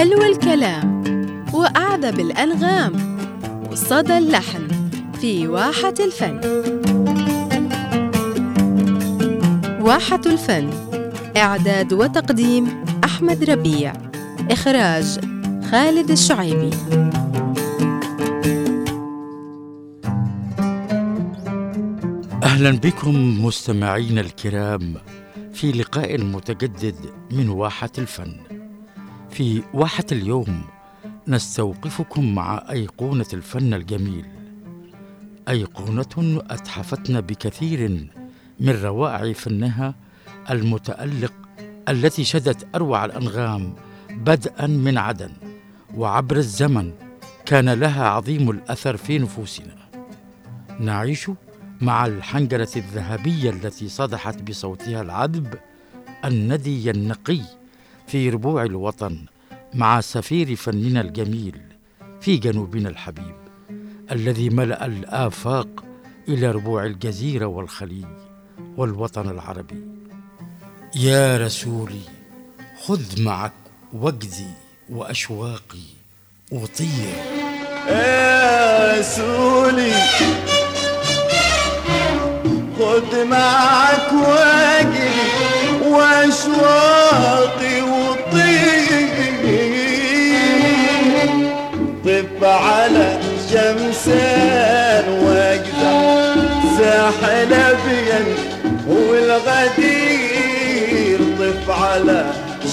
حلو الكلام. وأعذب الأنغام وصدى اللحن. في واحة الفن. واحة الفن. إعداد وتقديم أحمد ربيع. إخراج خالد الشعيبي. أهلا بكم مستمعينا الكرام في لقاء متجدد من واحة الفن. في واحة اليوم نستوقفكم مع أيقونة الفن الجميل. أيقونة أتحفتنا بكثير من روائع فنها المتألق التي شدت أروع الأنغام بدءا من عدن وعبر الزمن كان لها عظيم الأثر في نفوسنا. نعيش مع الحنجرة الذهبية التي صدحت بصوتها العذب الندي النقي في ربوع الوطن مع سفير فننا الجميل في جنوبنا الحبيب الذي ملأ الآفاق إلى ربوع الجزيرة والخليج والوطن العربي. يا رسولي خذ معك وجدي وأشواقي وطير يا رسولي خد معك واجري وأشواقي على شمسان واجدع ساحل ابين والغدير طف على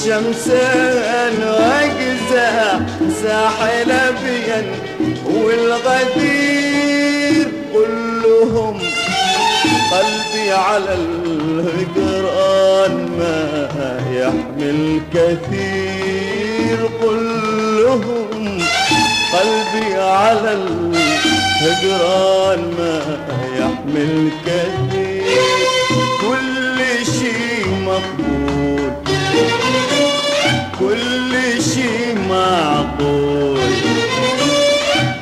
شمسان واجزع ساحل ابين والغدير كلهم قلبي على الهجران ما يحمل كثير كلهم قلبي على الهجران ما يحمل كثير. كل شيء مقبول. كل شيء معقول.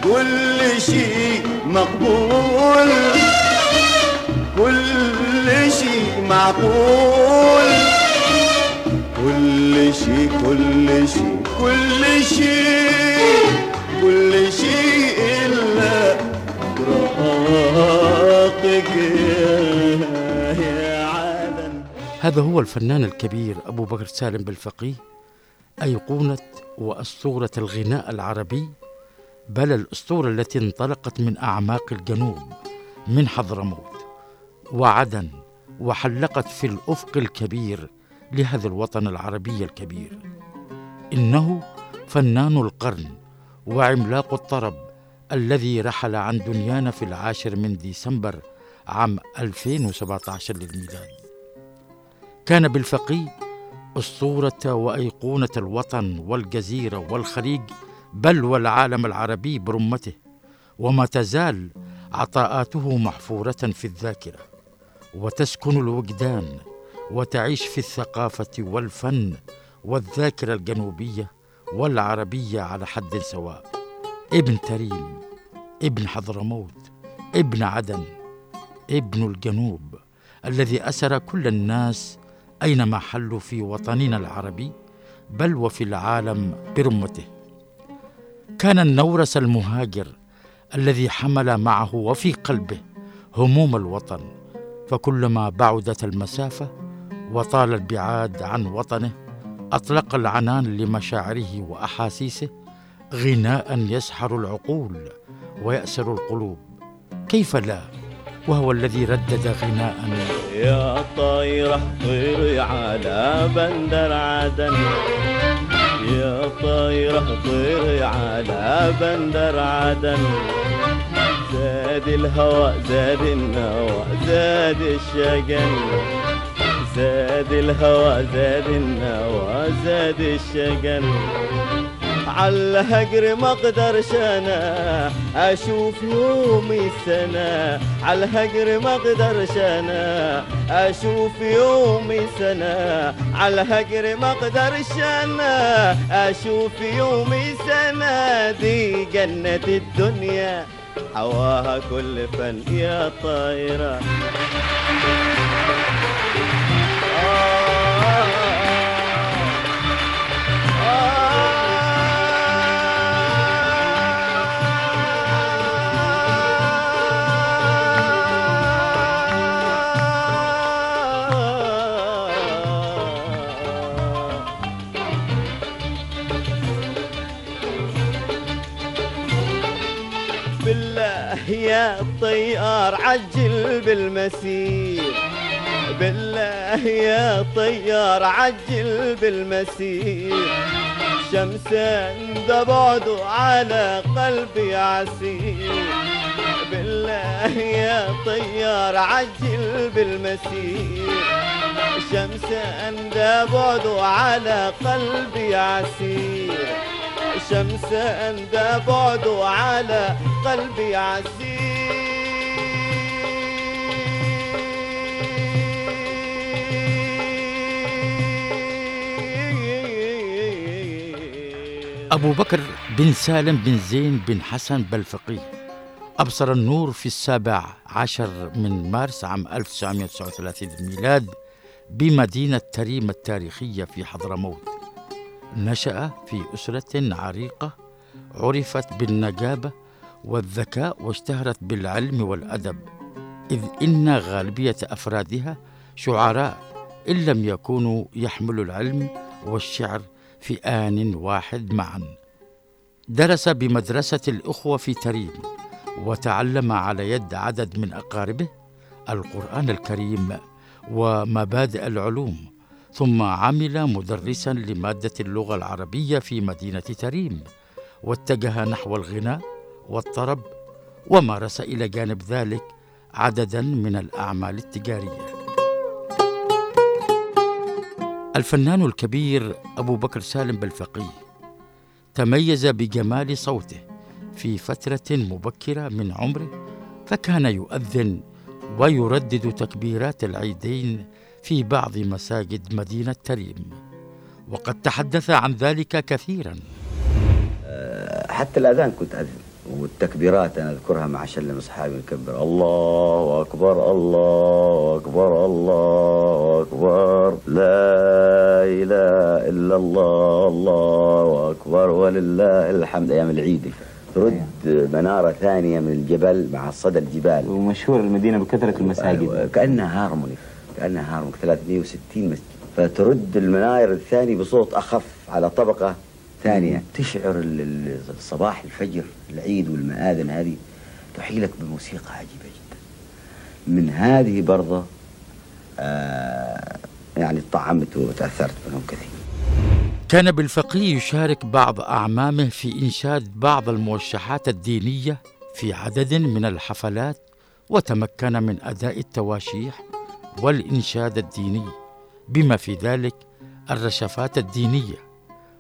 كل شيء مقبول. كل شيء معقول. كل شيء كل شيء كل شيء. كل شيء إلا فراقك يا عالم هذا هو الفنان الكبير أبو بكر سالم بالفقيه أيقونة وأسطورة الغناء العربي. بل الأسطورة التي انطلقت من أعماق الجنوب من حضرموت. وعدن وحلقت في الأفق الكبير لهذا الوطن العربي الكبير. إنه فنان القرن وعملاق الطرب الذي رحل عن دنيانا في العاشر من ديسمبر عام 2017 للميلاد. كان بالفقيه أسطورة وأيقونة الوطن والجزيرة والخليج بل والعالم العربي برمته وما تزال عطاءاته محفورة في الذاكرة وتسكن الوجدان وتعيش في الثقافة والفن والذاكرة الجنوبية والعربية على حد سواء ابن تريم ابن حضرموت ابن عدن ابن الجنوب الذي أسر كل الناس أينما حلوا في وطننا العربي بل وفي العالم برمته. كان النورس المهاجر الذي حمل معه وفي قلبه هموم الوطن فكلما بعدت المسافة وطال البعاد عن وطنه أطلق العنان لمشاعره وأحاسيسه غناء يسحر العقول ويأسر القلوب. كيف لا؟ وهو الذي ردد غناء. يا طايرة طيري على بندر عدن. يا طايرة طيري على بندر عدن. زاد الهوى زاد النوى زاد الشجن. زاد الهوى زاد النوى زاد الشجن. على هجر ما أقدرش أنا أشوف يومي على هجر ما أقدرش أنا أشوف يومي على هجر ما أقدرش أنا أشوف يومي سنة دي جنة الدنيا حواها كل فن يا طايرة. بالله يا طيار عجل بالمسير بال يا طيار عجل بالمسير. شمسا بعد على قلبي عسير. بالله يا طيار عجل بالمسير. شمسا بعد على قلبي عسير. شمسا بعد على قلبي عسير. أبو بكر بن سالم بن زين بن حسن بلفقي. أبصر النور في السابع عشر من مارس عام 1939 الميلاد بمدينة تريم التاريخية في حضرموت. نشأ في أسرة عريقة عرفت بالنجابة والذكاء واشتهرت بالعلم والأدب إذ إن غالبية أفرادها شعراء إن لم يكونوا يحملوا العلم والشعر في آن واحد معا. درس بمدرسة الأخوة في تريم وتعلم على يد عدد من أقاربه القرآن الكريم ومبادئ العلوم ثم عمل مدرسا لمادة اللغة العربية في مدينة تريم واتجه نحو الغناء والطرب ومارس إلى جانب ذلك عددا من الأعمال التجارية. الفنان الكبير أبو بكر سالم بالفقيه تميز بجمال صوته في فترة مبكرة من عمره فكان يؤذن ويردد تكبيرات العيدين في بعض مساجد مدينة تريم. وقد تحدث عن ذلك كثيرا. حتى الأذان كنت أذن. والتكبيرات أنا أذكرها مع شلم أصحابي نكبر الله أكبر الله أكبر الله أكبر لا إله إلا الله الله أكبر ولله الحمد. أيام العيد ترد منارة ثانية من الجبل مع صدى الجبال. ومشهور المدينة بكثرة المساجد. أيوة، كأنها هارموني كأنها هارموني 360 مسجد. فترد المناير الثاني بصوت أخف على طبقة ثانية تشعر ال- ال- الصباح الفجر العيد والمآذن هذه تحيلك بموسيقى عجيبة جدا. من هذه برضه آه يعني طعمت وتأثرت منهم كثير. كان بالفقيه يشارك بعض أعمامه في إنشاد بعض الموشحات الدينية في عدد من الحفلات وتمكن من أداء التواشيح والإنشاد الديني بما في ذلك الرشفات الدينية.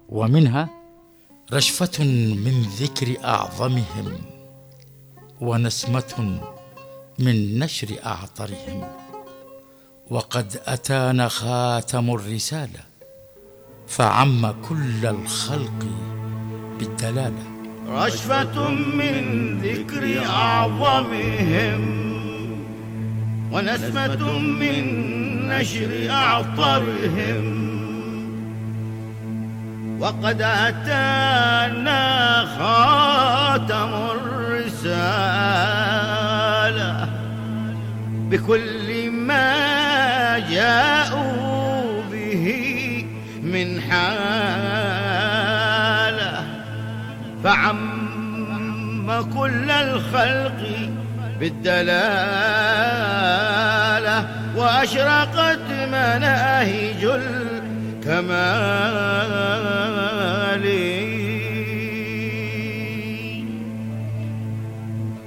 ومنها رشفة من ذكر أعظمهم ونسمة من نشر أعطرهم. وقد أتانا خاتم الرسالة فعم كل الخلق بالدلالة. رشفة من ذكر أعظمهم ونسمة من نشر أعطرهم. وقد أتانا خاتم الرسالة بكل ما جاءوا به من حالة. فعم كل الخلق بالدلالة وأشرقت مناهج الكمال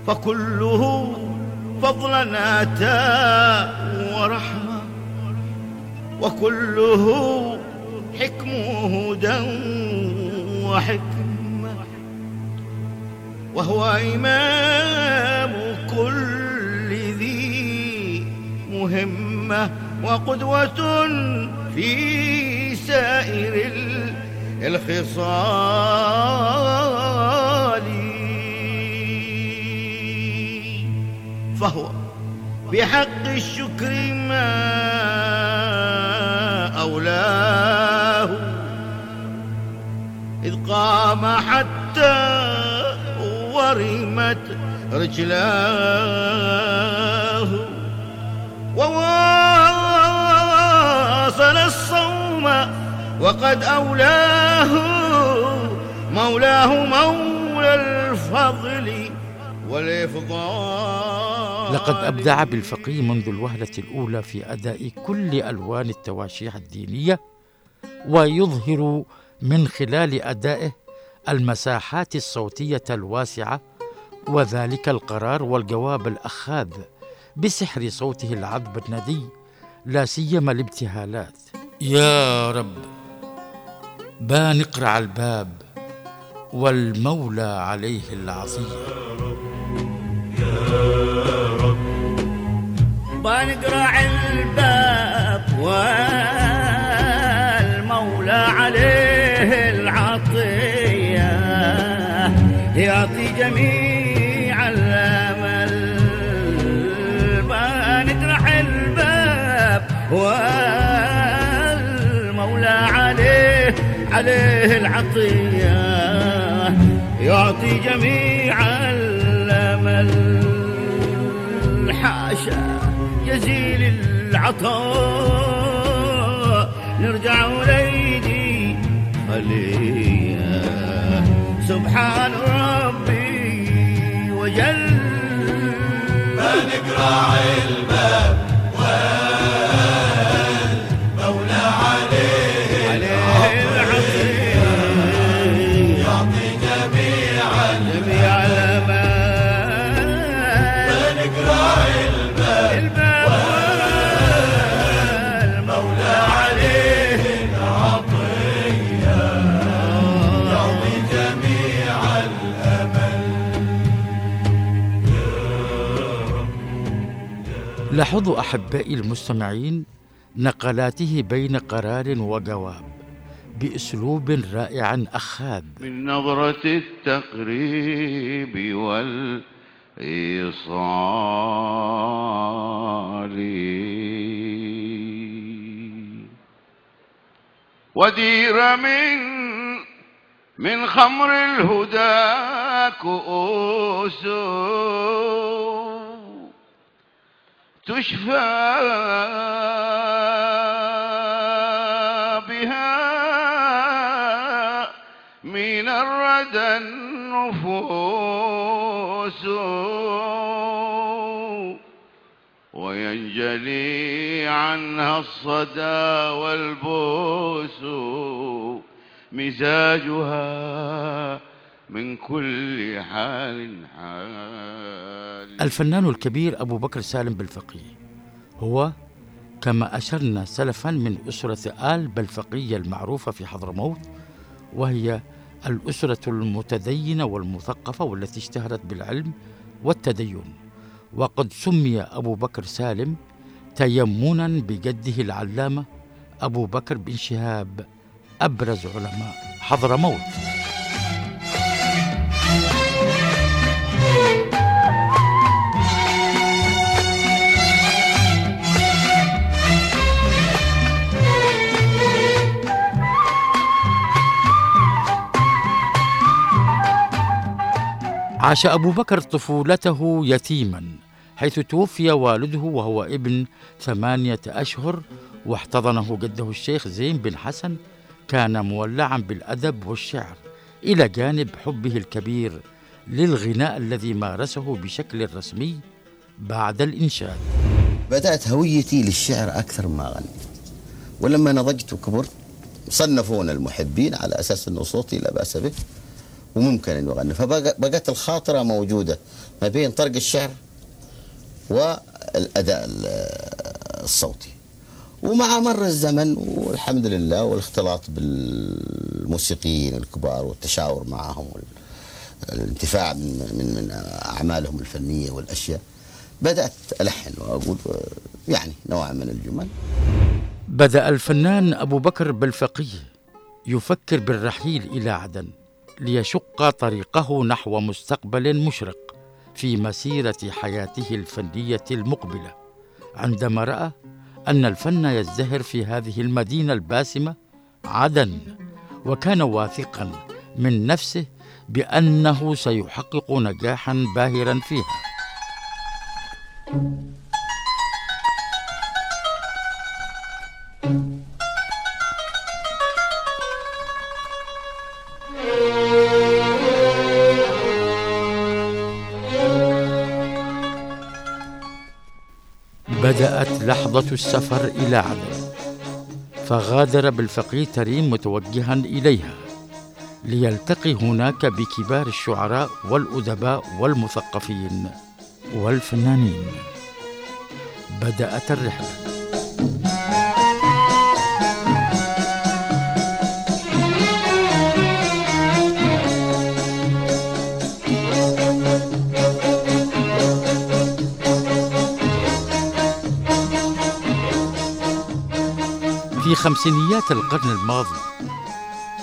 فكله فضلا أتى ورحمة. وكله حكم هدى وحكمة. وهو إمام كل ذي مهمة وقدوة في سائر ال- الخصال. فهو بحق الشكر ما أولاه. إذ قام حتى ورمت رجلاه وواصل الصوم وقد أولاه مولاه مولى الفضل والإفضال. لقد أبدع بالفقيه منذ الوهلة الأولى في أداء كل ألوان التواشيح الدينية ويظهر من خلال أدائه المساحات الصوتية الواسعة وذلك القرار والجواب الأخاذ بسحر صوته العذب الندي لا سيما الابتهالات. يا رب. بان اقرع الباب والمولى عليه العصيه بنقرع الباب والمولى عليه العطية. يعطي جميع الأمل. بنقرع الباب والمولى عليه العطية يعطي جميع الأمل. حاشا جزيل العطاء نرجع وليدي خليه سبحان ربي وجل. نقرع الباب. لاحظوا أحبائي المستمعين نقلاته بين قرار وجواب بأسلوب رائع اخاذ من نظرة التقريب والإيصال. ودير من من خمر الهدى كؤوس. تشفى بها من الردى النفوس. وينجلي عنها الصدى والبوس مزاجها من كل حال حال. الفنان الكبير أبو بكر سالم بالفقيه هو كما أشرنا سلفا من أسرة آل بلفقية المعروفة في حضرموت وهي الأسرة المتدينة والمثقفة والتي اشتهرت بالعلم والتدين. وقد سمي أبو بكر سالم تيمنا بجده العلامة أبو بكر بن شهاب أبرز علماء حضرموت. عاش أبو بكر طفولته يتيما حيث توفي والده وهو ابن ثمانية أشهر واحتضنه جده الشيخ زين بن حسن كان مولعا بالأدب والشعر إلى جانب حبه الكبير للغناء الذي مارسه بشكل رسمي بعد الإنشاد. بدأت هويتي للشعر أكثر ما غنيت ولما نضجت وكبرت صنفونا المحبين على أساس أنه صوتي لا بأس به. وممكن أن يغني. فبقت الخاطرة موجودة ما بين طرق الشعر والأداء ال- الصوتي. ومع مر الزمن والحمد لله والاختلاط بالموسيقيين الكبار والتشاور معهم والانتفاع من, من, من أعمالهم الفنية والأشياء بدأت ألحن وأقول يعني نوع من الجمل. بدأ الفنان أبو بكر بالفقيه يفكر بالرحيل إلى عدن. ليشق طريقه نحو مستقبل مشرق في مسيرة حياته الفنية المقبلة عندما رأى أن الفن يزدهر في هذه المدينة الباسمة عدن وكان واثقا من نفسه بأنه سيحقق نجاحا باهرا فيها. بدأت لحظة السفر إلى عدن فغادر بالفقيه تريم متوجها إليها ليلتقي هناك بكبار الشعراء والأدباء والمثقفين والفنانين. بدأت الرحلة. خمسينيات القرن الماضي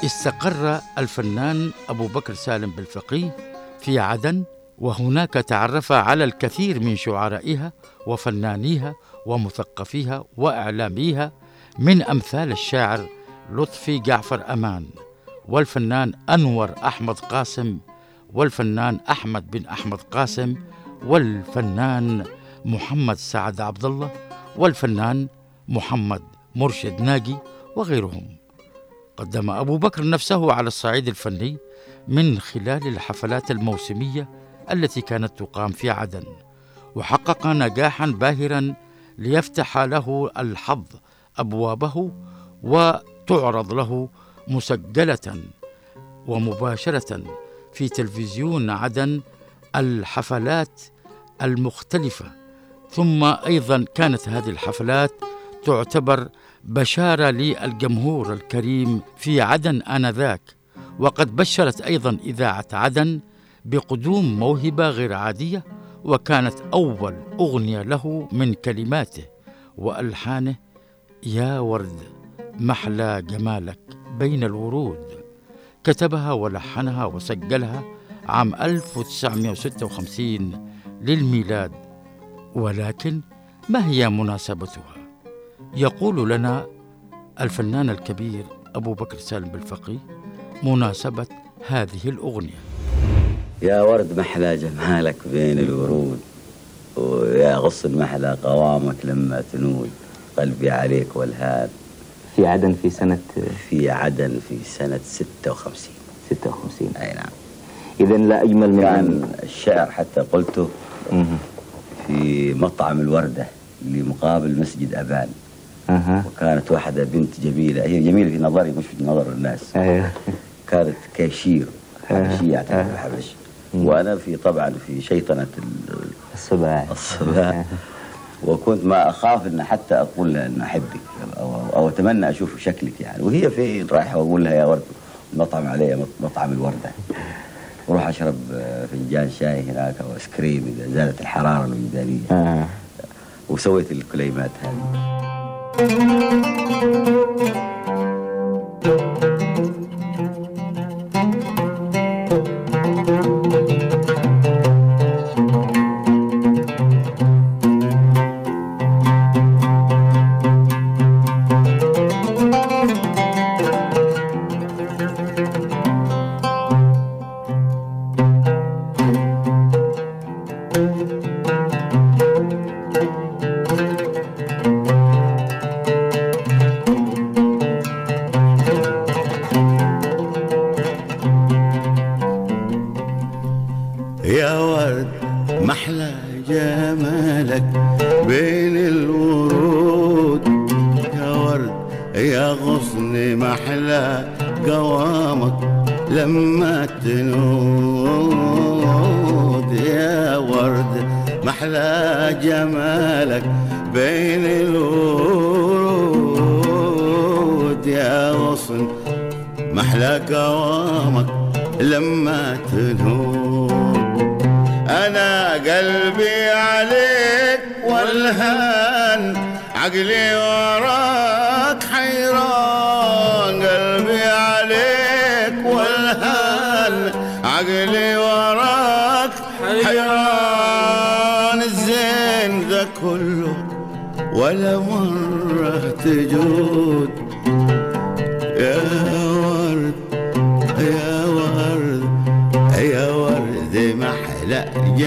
استقر الفنان أبو بكر سالم بالفقيه في عدن وهناك تعرف على الكثير من شعرائها وفنانيها ومثقفيها وإعلاميها من أمثال الشاعر لطفي جعفر أمان والفنان أنور أحمد قاسم والفنان أحمد بن أحمد قاسم والفنان محمد سعد عبد الله والفنان محمد مرشد ناجي وغيرهم. قدم أبو بكر نفسه على الصعيد الفني من خلال الحفلات الموسمية التي كانت تقام في عدن وحقق نجاحا باهرا ليفتح له الحظ أبوابه وتعرض له مسجلة ومباشرة في تلفزيون عدن الحفلات المختلفة. ثم أيضا كانت هذه الحفلات تعتبر بشارة للجمهور الكريم في عدن آنذاك وقد بشرت أيضا إذاعة عدن بقدوم موهبة غير عادية وكانت أول أغنية له من كلماته وألحانه يا ورد محلى جمالك بين الورود كتبها ولحنها وسجلها عام 1956 للميلاد ولكن ما هي مناسبتها؟ يقول لنا الفنان الكبير أبو بكر سالم بالفقيه مناسبة هذه الأغنية. يا ورد محلى جمالك بين الورود ويا غصن محلى قوامك لما تنود قلبي عليك والهاد. في عدن في سنة؟ في عدن في سنة 56 56 أي نعم. إذا لا أجمل من كان الشعر حتى قلته. في مطعم الوردة اللي مقابل مسجد أبان. أها. وكانت واحدة بنت جميلة. هي جميلة في نظري مش في نظر الناس. أيوه. كانت كاشير حبشية آه. تعرف الحبش وأنا في طبعا في شيطنة ال- الصباح. الصباح. وكنت ما أخاف أن حتى أقول لها أن أحبك أو, أو أتمنى أشوف شكلك يعني. وهي فين رايحة وأقول لها يا ورد المطعم علي مط- مطعم الوردة. أروح أشرب آه، فنجان شاي هناك أو آيس كريم إذا زادت الحرارة الوجدانية. آه. وسويت الكليمات هذه. يا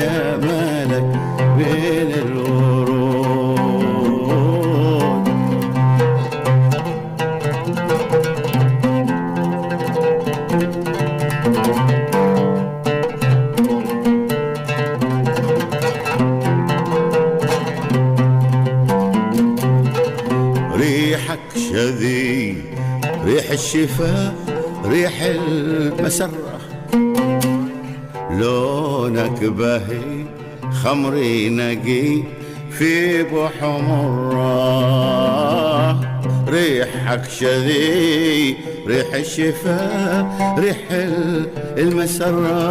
جمالك بين الورود. ريحك شذي ريح الشفاء ريح المسرة لو لونك بهي خمري نقي في بحمرة ريحك شذي ريح الشفاء ريح المسرة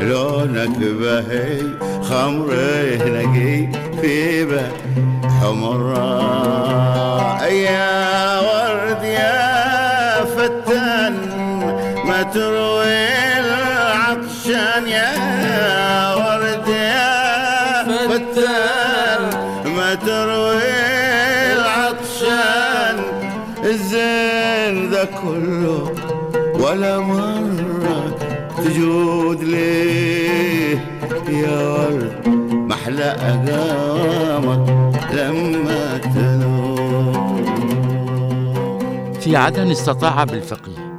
لونك بهي خمري نقي في بحمرة يا ورد يا فتان ما تروي العطشان يا ورد يا فتان ما تروي العطشان. الزين ذا كله ولا مرة تجود ليه يا ورد محلى أقامك لما تلوم في عدن استطاع بالفقيه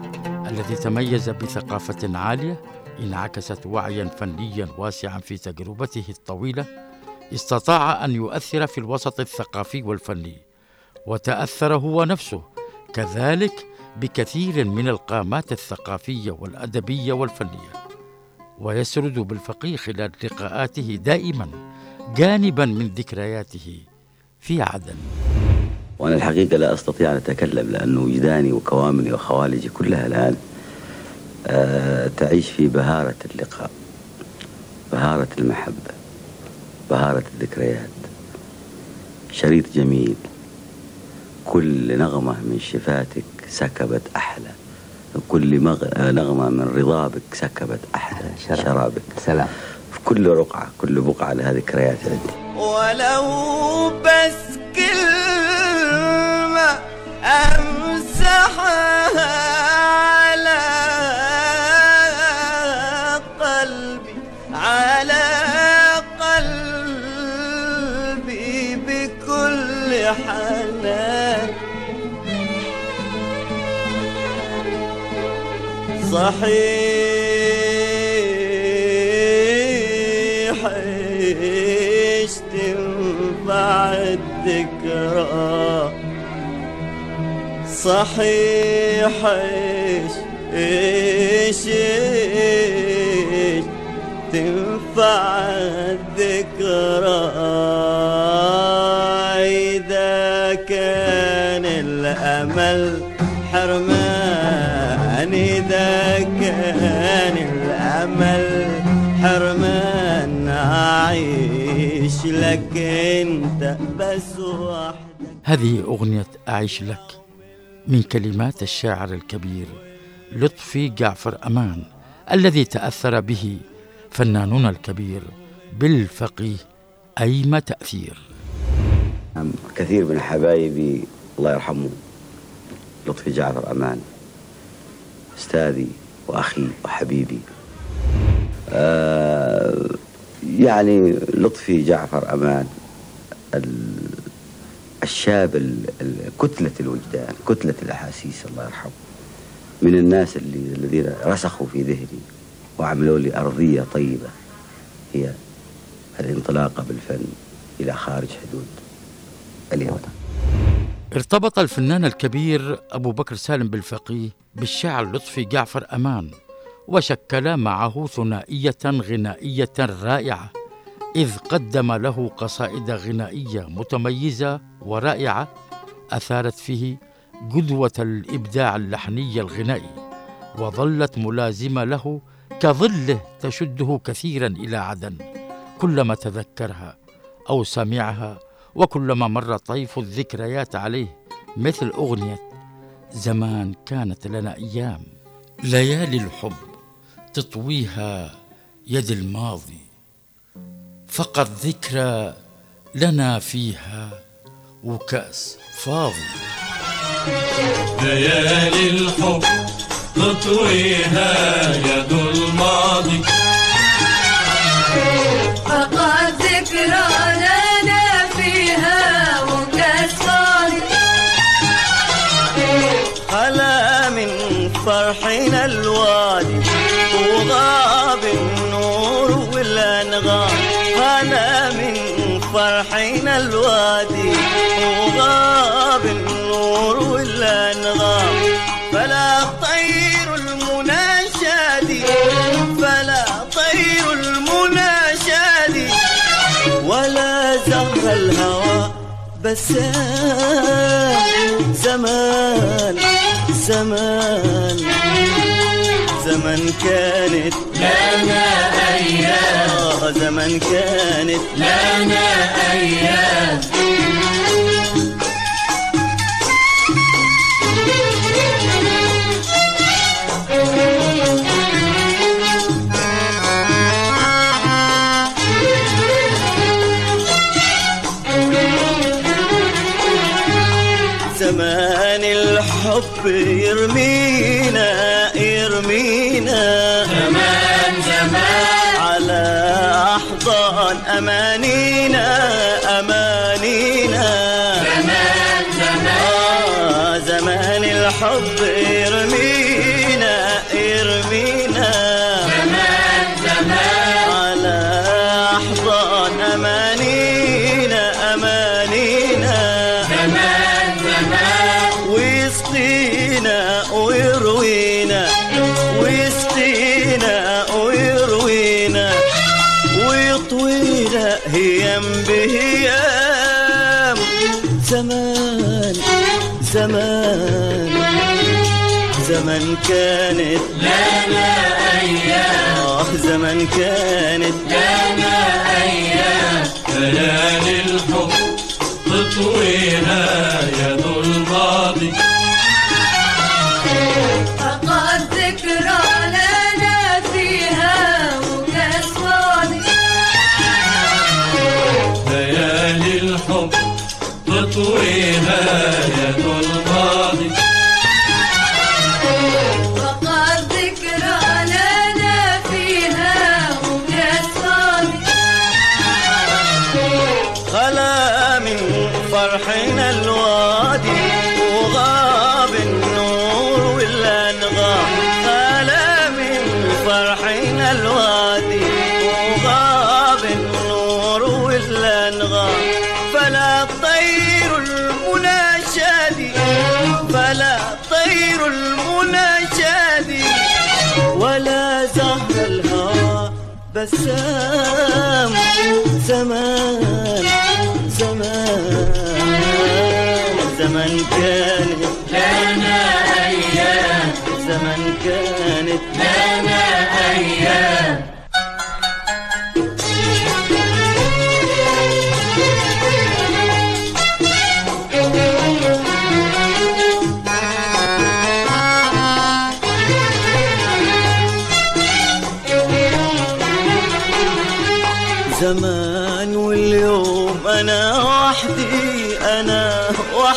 الذي تميز بثقافة عالية انعكست وعيا فنيا واسعا في تجربته الطويلة استطاع أن يؤثر في الوسط الثقافي والفني وتأثر هو نفسه كذلك بكثير من القامات الثقافية والأدبية والفنية. ويسرد بالفقيه خلال لقاءاته دائما جانبا من ذكرياته في عدن. وأنا الحقيقة لا أستطيع أن أتكلم لأن وجداني وكوامني وخوالجي كلها الآن. تعيش في بهارة اللقاء بهارة المحبة بهارة الذكريات. شريط جميل. كل نغمة من شفاتك سكبت أحلى كل مغ... آه، نغمة من رضابك سكبت أحلى شراب. شرابك. سلام. في كل رقعة كل بقعة لها ذكريات عندي. ولو بس كلمة أمسحها صحيح إيش تنفع الذكرى. صحيح إيش إيش إيش تنفع الذكرى؟ إذا كان الأمل حرمان. كان الأمل حرمان اعيش لك أنت بس وحدك. هذه أغنية أعيش لك من كلمات الشاعر الكبير لطفي جعفر أمان الذي تأثر به فناننا الكبير بالفقيه أيم تأثير. نعم، كثير من حبايبي الله يرحمه لطفي جعفر أمان. أستاذي وأخي وحبيبي. آه يعني لطفي جعفر أمان ال- الشاب ال- ال- كتلة الوجدان كتلة الأحاسيس الله يرحمه. من الناس اللي الذين رسخوا في ذهني وعملوا لي أرضية طيبة هي الانطلاقة بالفن إلى خارج حدود اليمن. ارتبط الفنان الكبير أبو بكر سالم بالفقيه بالشاعر لطفي جعفر أمان وشكل معه ثنائية غنائية رائعة إذ قدم له قصائد غنائية متميزة ورائعة أثارت فيه قدوة الإبداع اللحني الغنائي وظلت ملازمة له كظله تشده كثيرا إلى عدن كلما تذكرها أو سمعها وكلما مر طيف الذكريات عليه مثل أغنية زمان كانت لنا أيام ليالي الحب تطويها يد الماضي فقط ذكرى لنا فيها وكأس فاضي. ليالي الحب تطويها يد الماضي. بسام زمان زمان زمن كانت لنا أيام. آه زمن كانت لنا أيام. الحب هيام بهيام. زمان زمان. زمن كانت لنا أيام. آه زمن كانت لنا أيام. ليالي الحب تطويها يد الماضي تطويها يد الماضي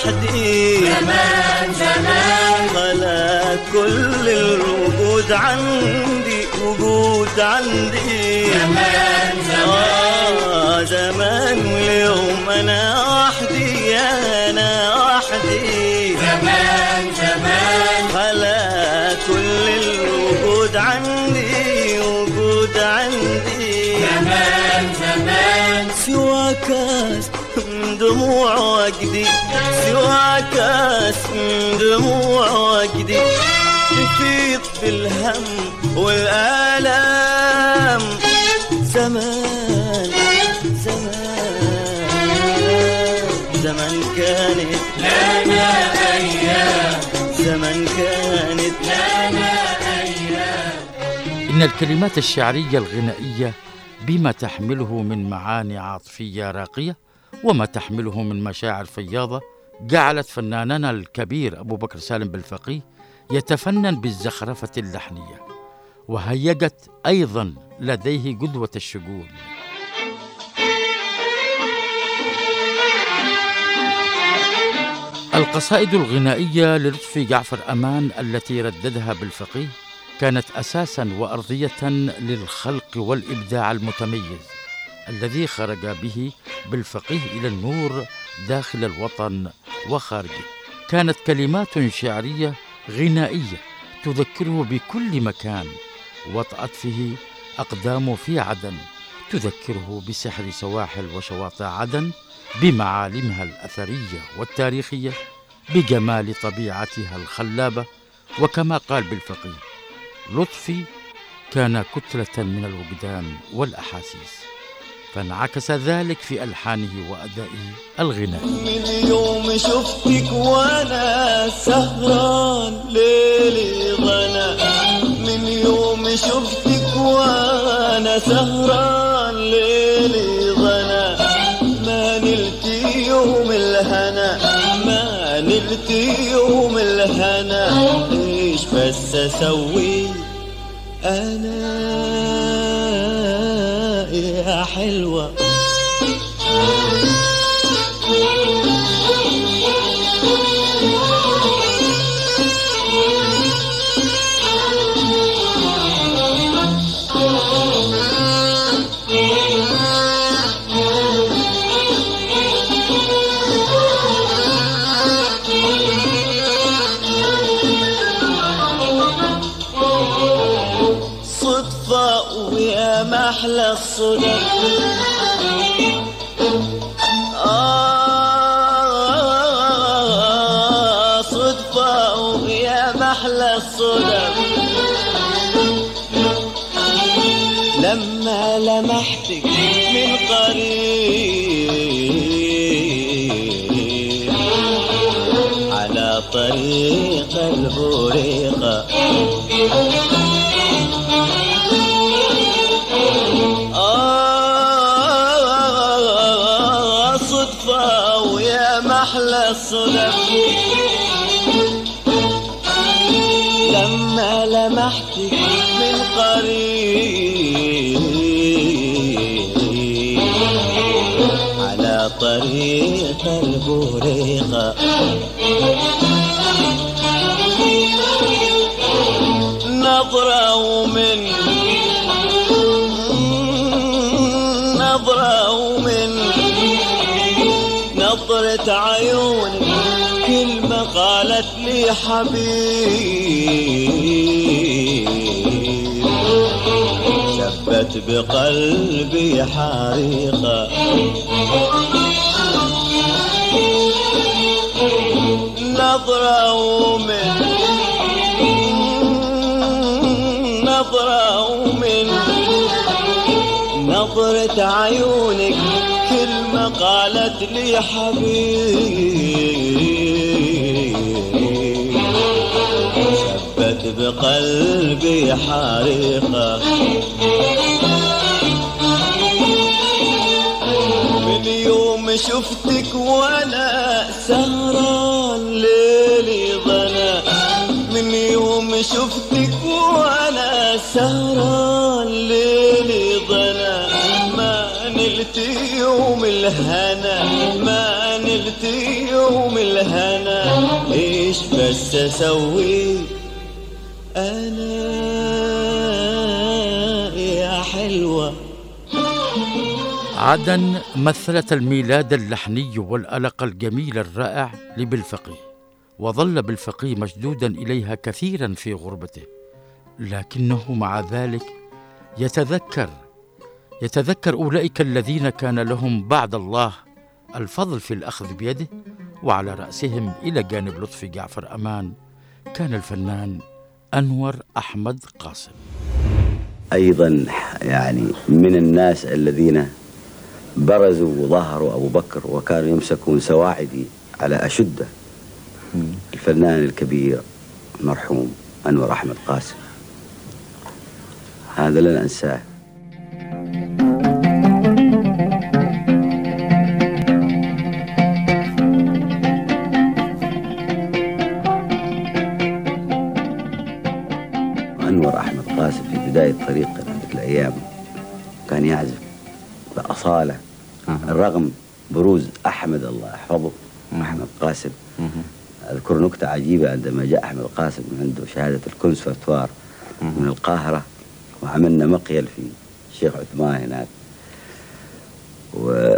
وحدي زمان زمان خلا كل الوجود عندي وجود عندي. زمان زمان آه زمان واليوم أنا وحدي أنا وحدي. زمان زمان خلا كل الوجود عندي وجود عندي. زمان زمان من دموع وجدي سوى كاس من دموع وجدي. تفيض بالهم والآلام. زمان زمان. زمان كانت لنا أيام. زمان كانت لنا أيام. إن الكلمات الشعرية الغنائية بما تحمله من معاني عاطفية راقية وما تحمله من مشاعر فياضة جعلت فناننا الكبير أبو بكر سالم بالفقيه يتفنن بالزخرفة اللحنية وهيجت أيضا لديه قدوة الشجون. القصائد الغنائية للطفي جعفر أمان التي رددها بالفقيه كانت أساسا وأرضية للخلق والإبداع المتميز. الذي خرج به بالفقيه إلى النور داخل الوطن وخارجه. كانت كلمات شعرية غنائية تذكره بكل مكان وطأت فيه أقدام في عدن تذكره بسحر سواحل وشواطئ عدن بمعالمها الأثرية والتاريخية بجمال طبيعتها الخلابة وكما قال بالفقيه لطفي كان كتلة من الوجدان والأحاسيس. فانعكس ذلك في ألحانه وأدائه الغنائي من يوم شفتك وأنا سهران ليلي ضنا من يوم شفتك وأنا سهران ليلي ضنا ما نلت يوم الهنا ما نلت يوم الهنا. إيش بس أسوي أنا؟ يا الصدف آه صدفة ويا محلى الصدف لما لمحتك من قريب على طريق البريقة حبيب. شبت بقلبي حريقة. نظرة ومن نظرة ومن نظرة عيونك. كلمة قالت لي حبيب. بقلبي حريقة من يوم شفتك وأنا سهران ليلي ضنا من يوم شفتك وأنا سهران ليلي ضنا ما نلت يوم الهنا. ما نلت يوم الهنا. إيش بس أسوي عدن مثلت الميلاد اللحني والألق الجميل الرائع لبالفقي وظل بالفقي مشدودا إليها كثيرا في غربته. لكنه مع ذلك يتذكر يتذكر أولئك الذين كان لهم بعد الله الفضل في الأخذ بيده وعلى رأسهم إلى جانب لطفي جعفر أمان كان الفنان أنور أحمد قاسم. أيضا يعني من الناس الذين برزوا وظهروا أبو بكر وكانوا يمسكون سواعدي على أشده. الفنان الكبير المرحوم أنور أحمد قاسم. هذا لن أنساه أنور أحمد قاسم في بداية طريقه ذيك الأيام كان يعزف بأصالة رغم بروز أحمد الله يحفظه أحمد قاسم. أذكر نكتة عجيبة عندما جاء أحمد قاسم عنده شهادة الكونسرفتوار من القاهرة وعملنا مقيل في الشيخ عثمان هناك. و...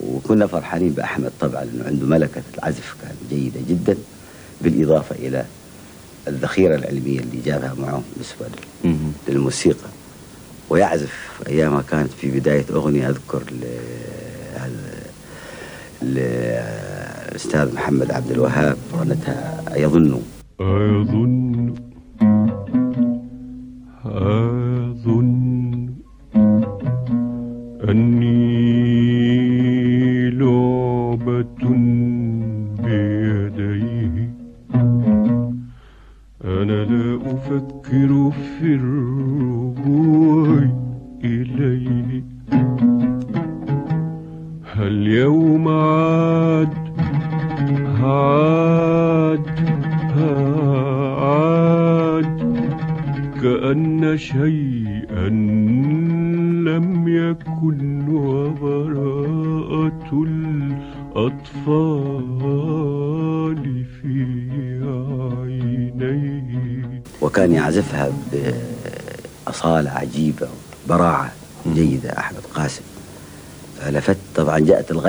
وكنا فرحانين بأحمد طبعا لأنه عنده ملكة العزف كان جيدة جدا بالإضافة إلى الذخيرة العلمية اللي جابها معه بالنسبة لل- للموسيقى. ويعزف أيامها كانت في بداية أغنية أذكر للأستاذ محمد عبد الوهاب غنتها يظن أظن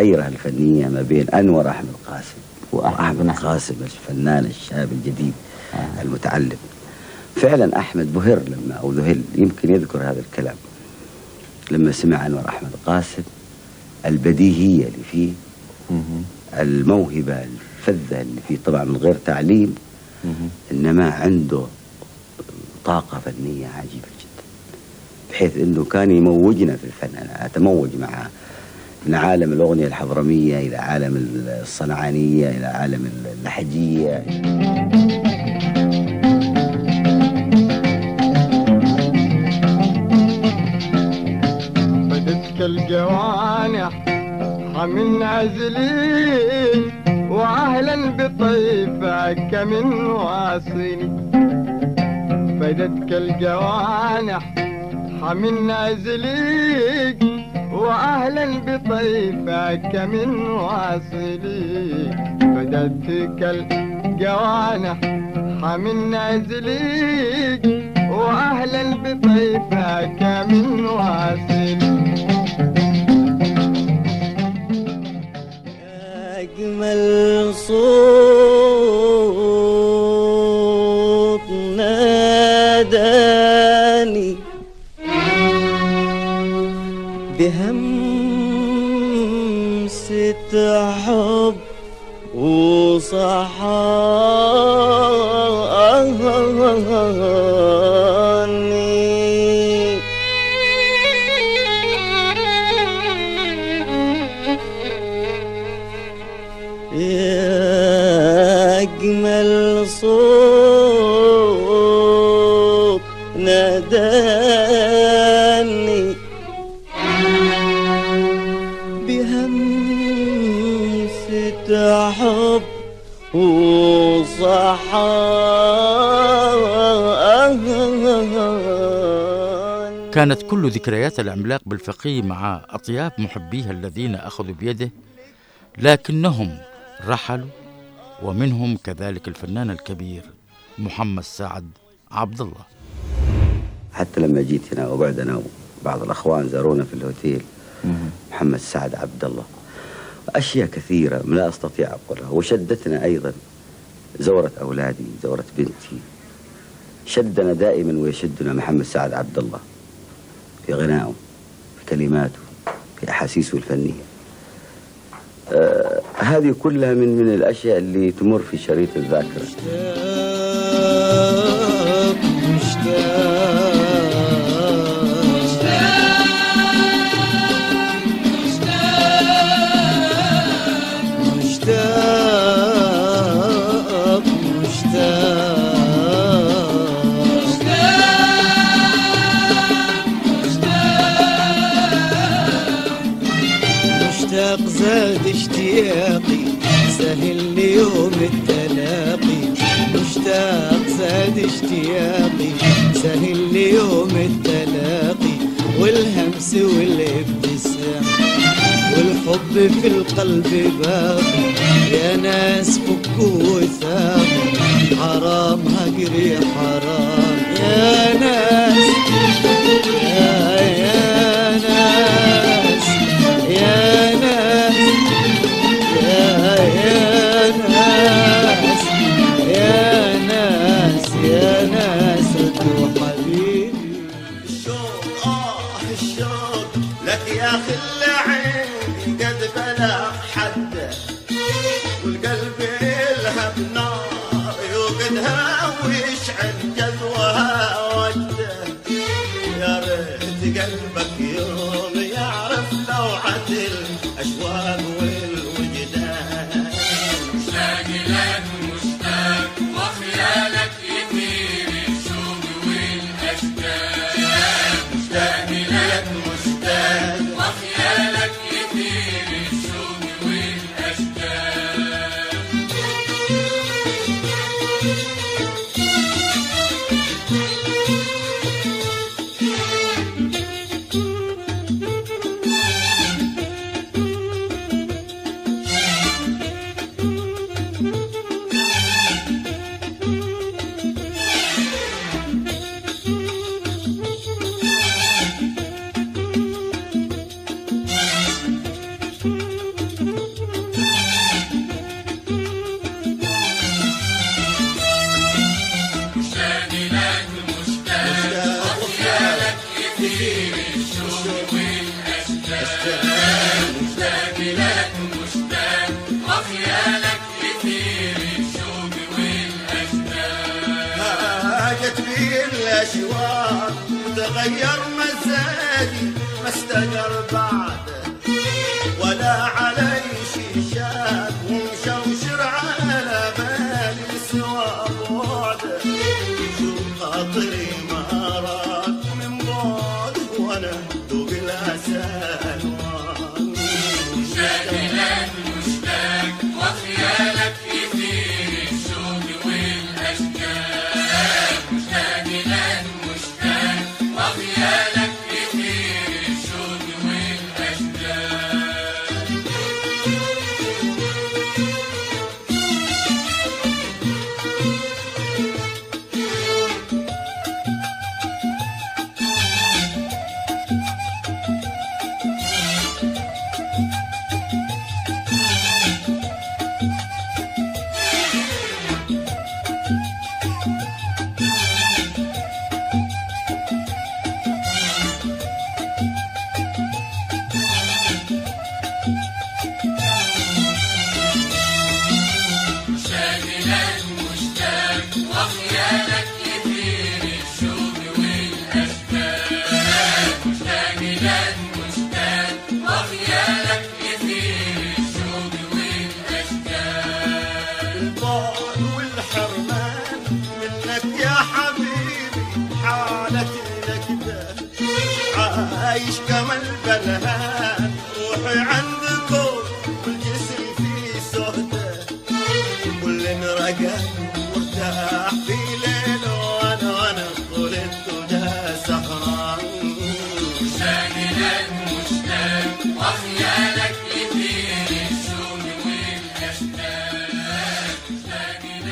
جاءت الغيرة الفنية ما بين أنور أحمد قاسم وأحمد قاسم الفنان الشاب الجديد المتعلم. فعلا أحمد بهر لما أو ذهل يمكن يذكر هذا الكلام. لما سمع أنور أحمد قاسم البديهية اللي فيه الموهبة الفذة اللي فيه طبعا من غير تعليم إنما عنده طاقة فنية عجيبة جدا. بحيث أنه كان يموجنا في الفن. أنا أتموج معه من عالم الأغنية الحضرمية إلى عالم الصنعانية إلى عالم اللحجية. بدتك الجوانح من عزلي واهلا بطيفك من واصلي فدتك الجوانح من عزلي واهلا بطيفك من واصلي. فدتك الجوانح من عزلي واهلا بطيفك من واصلي. أجمل صوت وصحاني كانت كل ذكريات العملاق بالفقيه مع أطياب محبيه الذين أخذوا بيده لكنهم رحلوا ومنهم كذلك الفنان الكبير محمد سعد عبد الله. حتى لما جيت هنا وقعد أنا وبعض الأخوان زارونا في الهوتيل محمد سعد عبد الله. أشياء كثيرة لا أستطيع أقولها وشدتنا أيضا زورة أولادي زورة بنتي. شدنا دائما ويشدنا محمد سعد عبد الله. في غنائه في كلماته في أحاسيسه الفنية. آه هذه كلها من من الأشياء اللي تمر في شريط الذاكرة. يوم التلاقي مشتاق زاد اشتياقي. سهل يوم التلاقي والهمس والابتسام. والحب في القلب باقي يا ناس فكوا وثاقوا حرام هجري حرام يا ناس.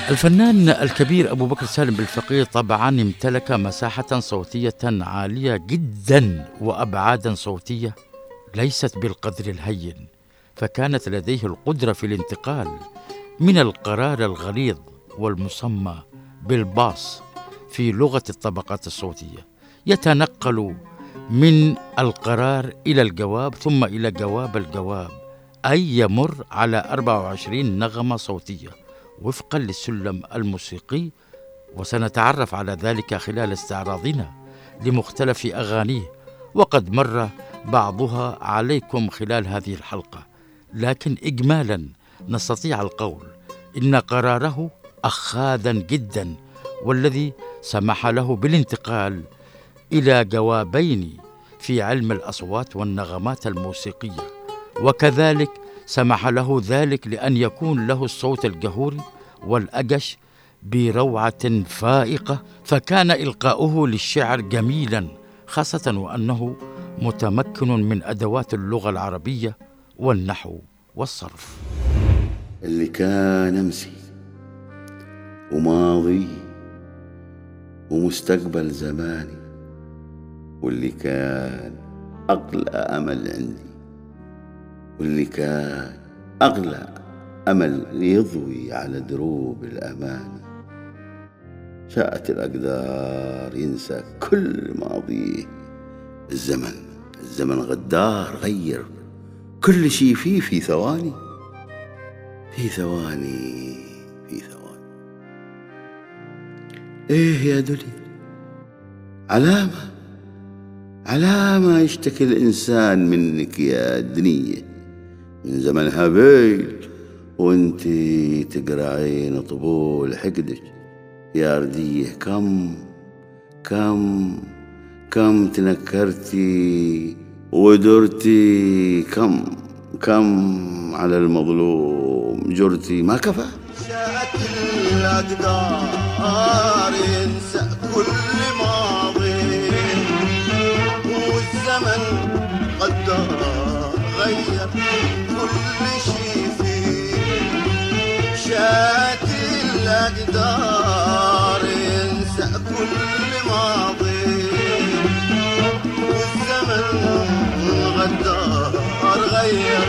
الفنان الكبير أبو بكر سالم بالفقيه طبعا امتلك مساحة صوتية عالية جدا وأبعادا صوتية ليست بالقدر الهين فكانت لديه القدرة في الانتقال من القرار الغليظ والمسمى بالباص في لغة الطبقات الصوتية يتنقل من القرار إلى الجواب ثم إلى جواب الجواب أي يمر على 24 نغمة صوتية. وفقا للسلم الموسيقي وسنتعرف على ذلك خلال استعراضنا لمختلف أغانيه وقد مر بعضها عليكم خلال هذه الحلقة. لكن إجمالا نستطيع القول إن قراره أخاذا جدا والذي سمح له بالانتقال إلى جوابين في علم الأصوات والنغمات الموسيقية. وكذلك سمح له ذلك لأن يكون له الصوت الجهوري والأجش بروعة فائقة فكان إلقاؤه للشعر جميلا خاصة وأنه متمكن من أدوات اللغة العربية والنحو والصرف. اللي كان أمسي وماضي ومستقبل زماني واللي كان أغلى أمل عندي. واللي كان أغلى أمل يضوي على دروب الأماني شاءت الأقدار ينسى كل ماضيه الزمن الزمن غدار غير. كل شي فيه في ثواني. في ثواني في ثواني. إيه يا دولي؟ علامة علامة يشتكي الإنسان منك يا دنية من زمن هابيل وانتي تقرعين طبول حقدك. يا ردية كم كم كم تنكرتي ودرتي؟ كم كم على المظلوم جرتي؟ ما كفى. شاءت الأقدار ينسى كل ماضي. والزمن قدر غير. كل شي فيه. شاءت الأقدار ينسى كل ماضي. والزمن غدار غير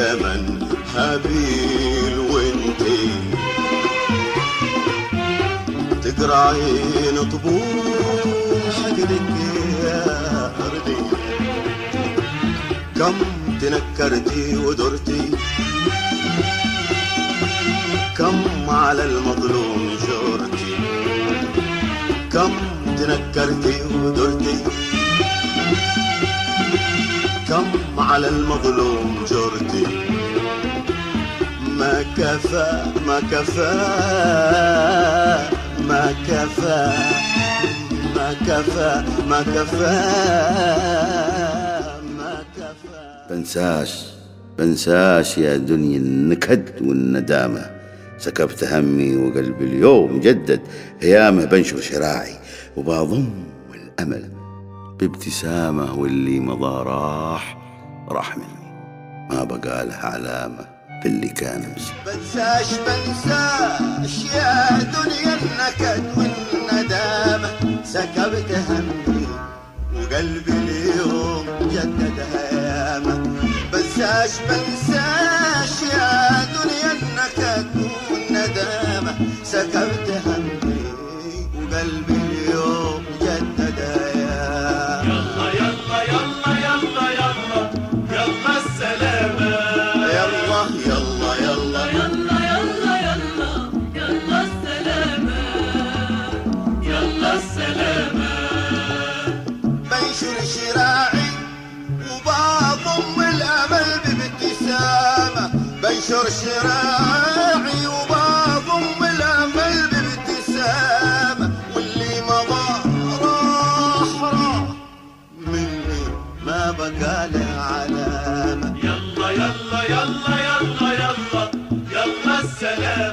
زمن هابيل وانتي تقرعين طبول حقدك يا أرضي. كم تنكرتي ودرتي؟ كم على المظلوم جرتي؟ كم تنكرتي ودرتي؟ كم على المظلوم جرتي؟ ما كفى ما كفى ما كفى ما كفى ما كفى ما كفى. بنساش بنساش يا دنيا النكد والندامة. سكبت همي وقلبي اليوم جدد هيامه بنشر شراعي وبضم الأمل. بابتسامة واللي مضى راح راح مني. ما بقى له علامة في اللي كان بنساش بنساش يا دنيا النكد والندامة. سكبت همي وقلبي اليوم جدد هيامة بنساش بنساش بنشر شراعي وبضم الأمل بابتسامه واللي مضى راح راح. مني ما بقى له علامه يلا يلا يلا يلا يلا يلا السلامة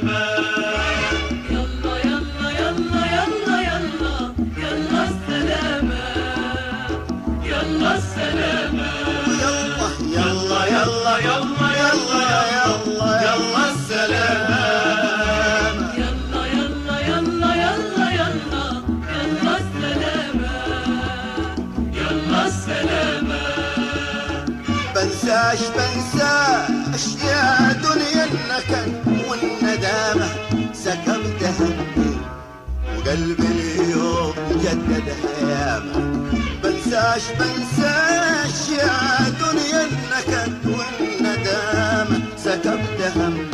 وقلبي اليوم جدد هيامة بنساش بنساش يا دنيا النكد والندامة سكبت همي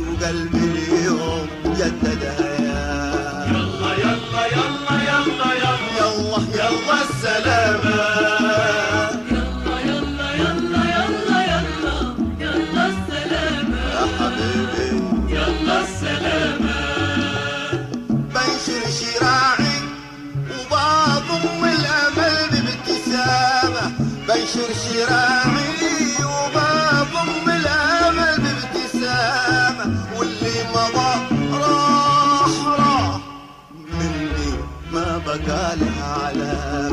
وقلبي اليوم جدد هيامة يلا يلا يلا يلا يلا يلا يلا السلامة بنشر شراعي وبضم الامل بابتسامه واللي مضى راح راح مني ما بقى له علامه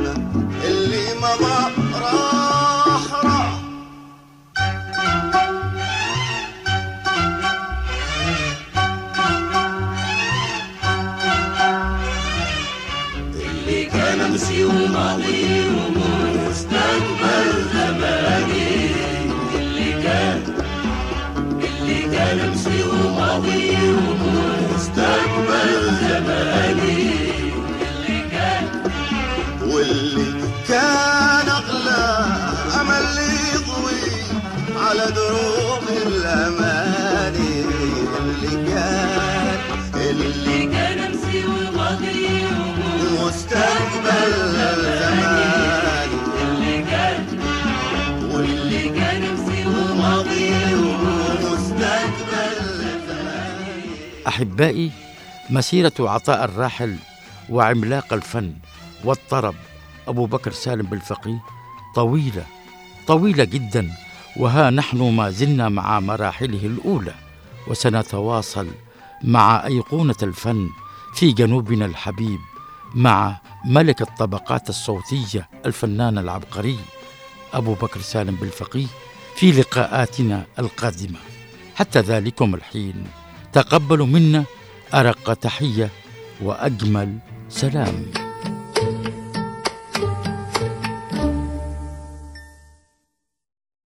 أحبائي مسيرة عطاء الراحل وعملاق الفن والطرب أبو بكر سالم بالفقيه طويلة طويلة جدا وها نحن ما زلنا مع مراحله الأولى وسنتواصل مع أيقونة الفن في جنوبنا الحبيب مع ملك الطبقات الصوتية الفنان العبقري أبو بكر سالم بالفقيه في لقاءاتنا القادمة. حتى ذلكم الحين. تقبلوا منا أرق تحية وأجمل سلام.